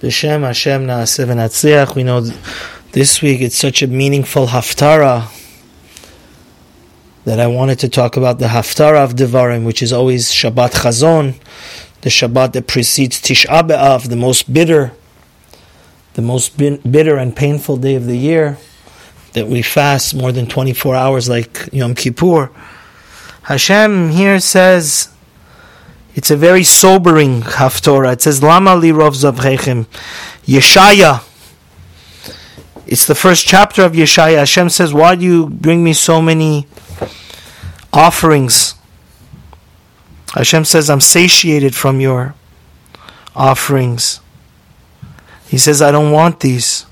B'Shem Hashem Na'aseh V'Natzliach. We know this week it's such a meaningful Haftarah that I wanted to talk about the Haftarah of Devarim, which is always Shabbat Chazon, the Shabbat that precedes Tisha B'Av, the most bitter, the most bitter and painful day of the year, that we fast more than 24 hours like Yom Kippur. Hashem here says, it's a very sobering haftorah. It says, "Lama li rov zavchechem." Yeshaya. It's the first chapter of Yeshaya. Hashem says, "Why do you bring me so many offerings?" Hashem says, "I'm satiated from your offerings." He says, "I don't want these."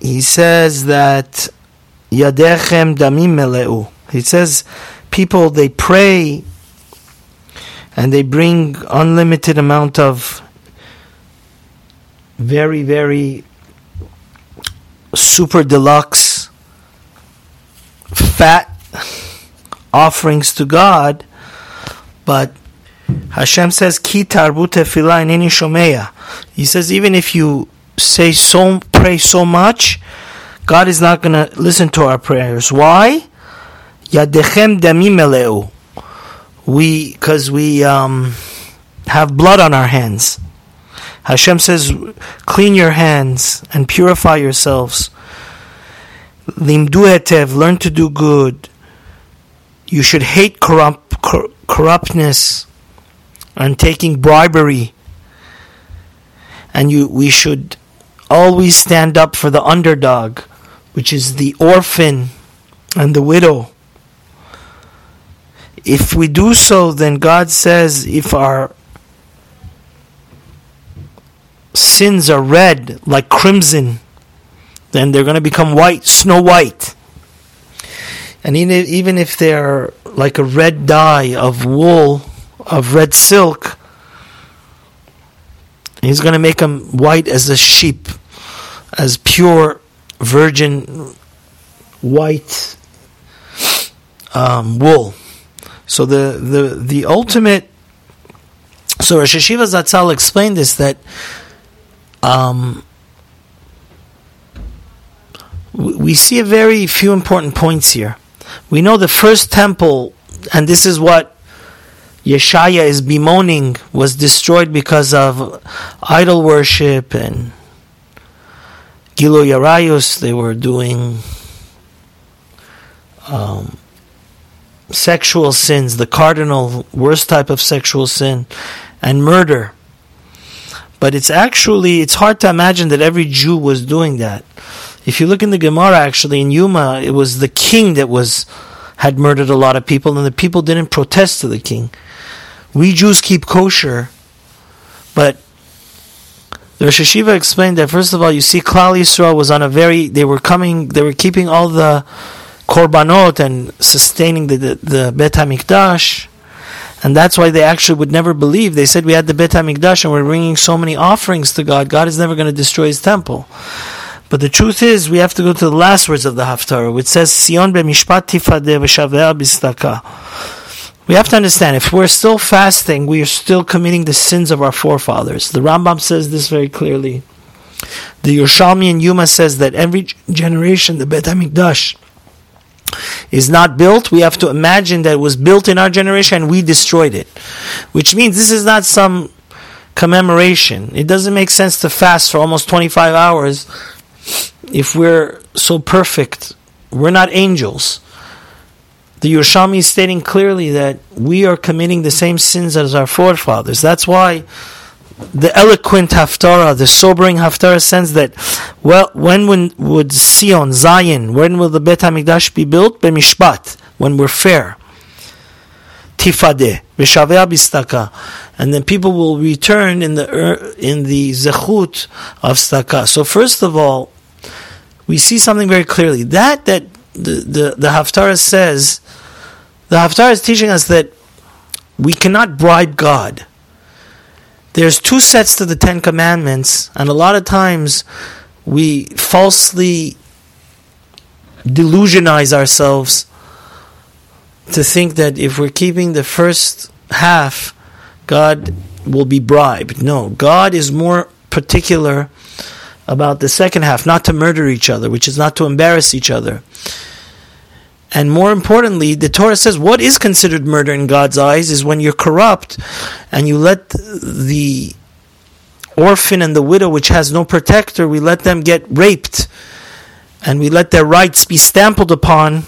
He says that Yadechem damim meleu. He says people they pray and they bring unlimited amount of very very super deluxe fat offerings to God. But Hashem says ki tefillah shomeya. He says even if you say so pray so much God is not going to listen to our prayers. Why Yadechem demim We, because we um, have blood on our hands. Hashem says, clean your hands and purify yourselves. Limdu etev, learn to do good. You should hate corrupt, cor- corruptness and taking bribery. And you, we should always stand up for the underdog, which is the orphan and the widow. If we do so, then God says if our sins are red like crimson, then they're going to become white, snow white. And even if they're like a red dye of wool, of red silk, He's going to make them white as a sheep, as pure virgin white um, wool. So the the the ultimate. So Rosh Hayeshiva Zatzal explained this that. Um, we see a very few important points here. We know the first temple, and this is what Yeshaya is bemoaning, was destroyed because of idol worship and Gilui Arayus. They were doing um, sexual sins, the cardinal worst type of sexual sin, and murder. But it's actually it's hard to imagine that every Jew was doing that. If you look in the Gemara, actually in Yuma, it was the king that was had murdered a lot of people, and the people didn't protest to the king. We Jews keep kosher, but the Rosh Hayeshiva explained that first of all, you see, Klal Yisrael was on a very they were coming, they were keeping all the korbanot and sustaining the, the, the Bet HaMikdash. And that's why they actually would never believe. They said we had the Bet HaMikdash and we're bringing so many offerings to God. God is never going to destroy his temple. But the truth is, we have to go to the last words of the Haftarah, which says, Sion. We have to understand, if we're still fasting, we are still committing the sins of our forefathers. The Rambam says this very clearly. The Yerushalmi and Yuma says that every generation, the Bet HaMikdash, is not built, we have to imagine that it was built in our generation and we destroyed it. Which means this is not some commemoration. It doesn't make sense to fast for almost 25 hours if we're so perfect. We're not angels. The Yerushalmi is stating clearly that we are committing the same sins as our forefathers. That's why the eloquent Haftarah, the sobering Haftarah sense that, well, when would Sion, Zion, when will the Bet HaMikdash be built? B'mishpat, when we're fair. Tifadeh, b'shaveh bistaka. And then people will return in the, er, in the zechut of staka. So first of all, we see something very clearly. That, that the, the, the Haftarah says, the Haftarah is teaching us that we cannot bribe God there's two sets to the Ten Commandments, and a lot of times we falsely delusionize ourselves to think that if we're keeping the first half, God will be bribed. No, God is more particular about the second half, not to murder each other, which is not to embarrass each other. And more importantly, the Torah says what is considered murder in God's eyes is when you're corrupt and you let the orphan and the widow, which has no protector, we let them get raped and we let their rights be stampled upon.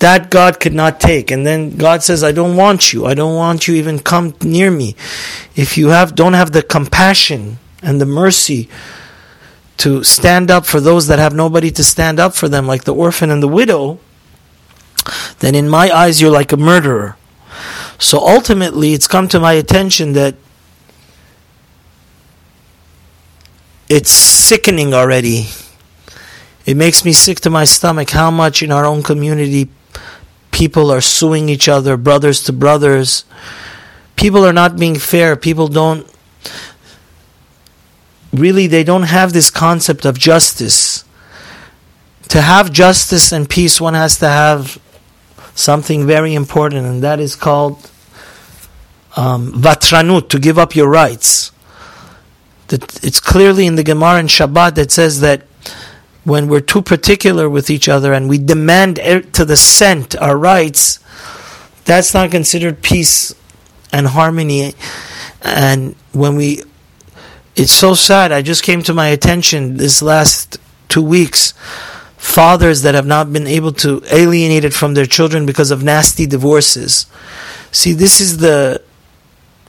That God could not take. And then God says, I don't want you. I don't want you even come near me. If you have don't have the compassion and the mercy to stand up for those that have nobody to stand up for them, like the orphan and the widow, then in my eyes you're like a murderer. So ultimately, it's come to my attention that it's sickening already. It makes me sick to my stomach how much in our own community people are suing each other, brothers to brothers. People are not being fair. People don't really they don't have this concept of justice. To have justice and peace, one has to have something very important, and that is called um, vatranut, to give up your rights that it's clearly in the Gemara and Shabbat that says that when we're too particular with each other and we demand to the cent our rights, that's not considered peace and harmony. And when we, it's so sad. I just came to my attention this last two weeks. Fathers that have not been able to alienate it from their children because of nasty divorces. See, this is the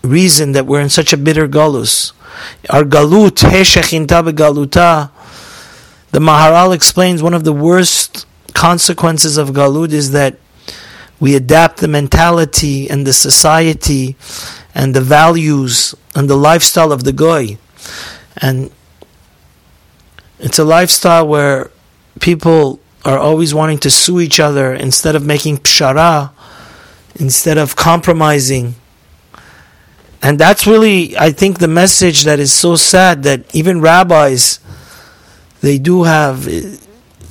reason that we're in such a bitter galus. Our galut, begaluta. The Maharal explains one of the worst consequences of galut is that we adapt the mentality and the society and the values and the lifestyle of the goy. And it's a lifestyle where people are always wanting to sue each other instead of making pshara, instead of compromising. And that's really, I think, the message that is so sad that even rabbis, they do have,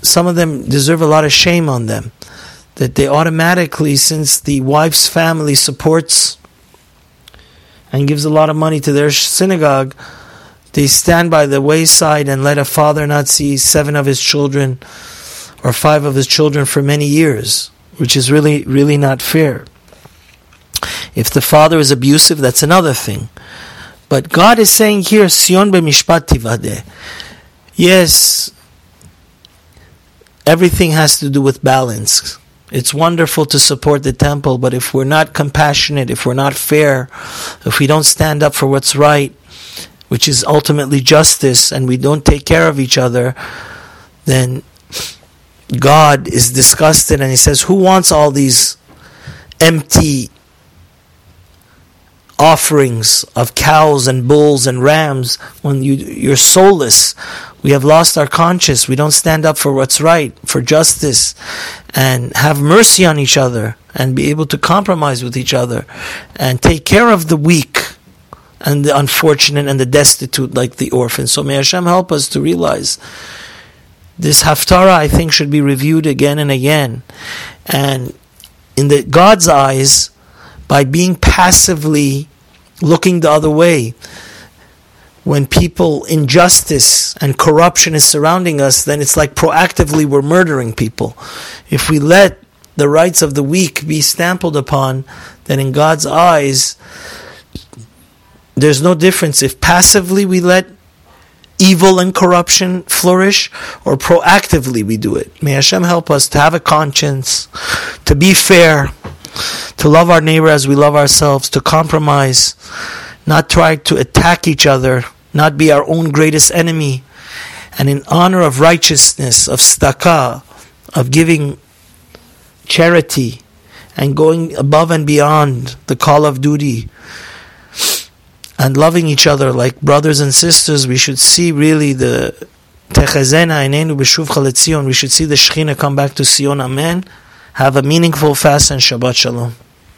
some of them deserve a lot of shame on them. That they automatically, since the wife's family supports and gives a lot of money to their synagogue, they stand by the wayside and let a father not see seven of his children or five of his children for many years, which is really, really not fair. If the father is abusive, that's another thing. But God is saying here, Sion b'mishpat tivadeh. Yes, everything has to do with balance. It's wonderful to support the temple, but if we're not compassionate, if we're not fair, if we don't stand up for what's right, which is ultimately justice, and we don't take care of each other, then God is disgusted and He says, Who wants all these empty offerings of cows and bulls and rams when you, you're soulless. We have lost our conscience. We don't stand up for what's right, for justice, and have mercy on each other, and be able to compromise with each other, and take care of the weak and the unfortunate and the destitute, like the orphan. So may Hashem help us to realize this haftarah. I think should be reviewed again and again, and in the God's eyes, by being passively looking the other way. When people, injustice and corruption is surrounding us, then it's like proactively we're murdering people. If we let the rights of the weak be stampled upon, then in God's eyes, there's no difference if passively we let evil and corruption flourish or proactively we do it. May Hashem help us to have a conscience, to be fair, to love our neighbor as we love ourselves, to compromise, not try to attack each other, not be our own greatest enemy, and in honor of righteousness, of tzedakah, of giving charity, and going above and beyond the call of duty, and loving each other like brothers and sisters, we should see really the Techezena Einenu B'Shuv We should see the Shechina come back to Sion. Amen. Have a meaningful fast and Shabbat Shalom.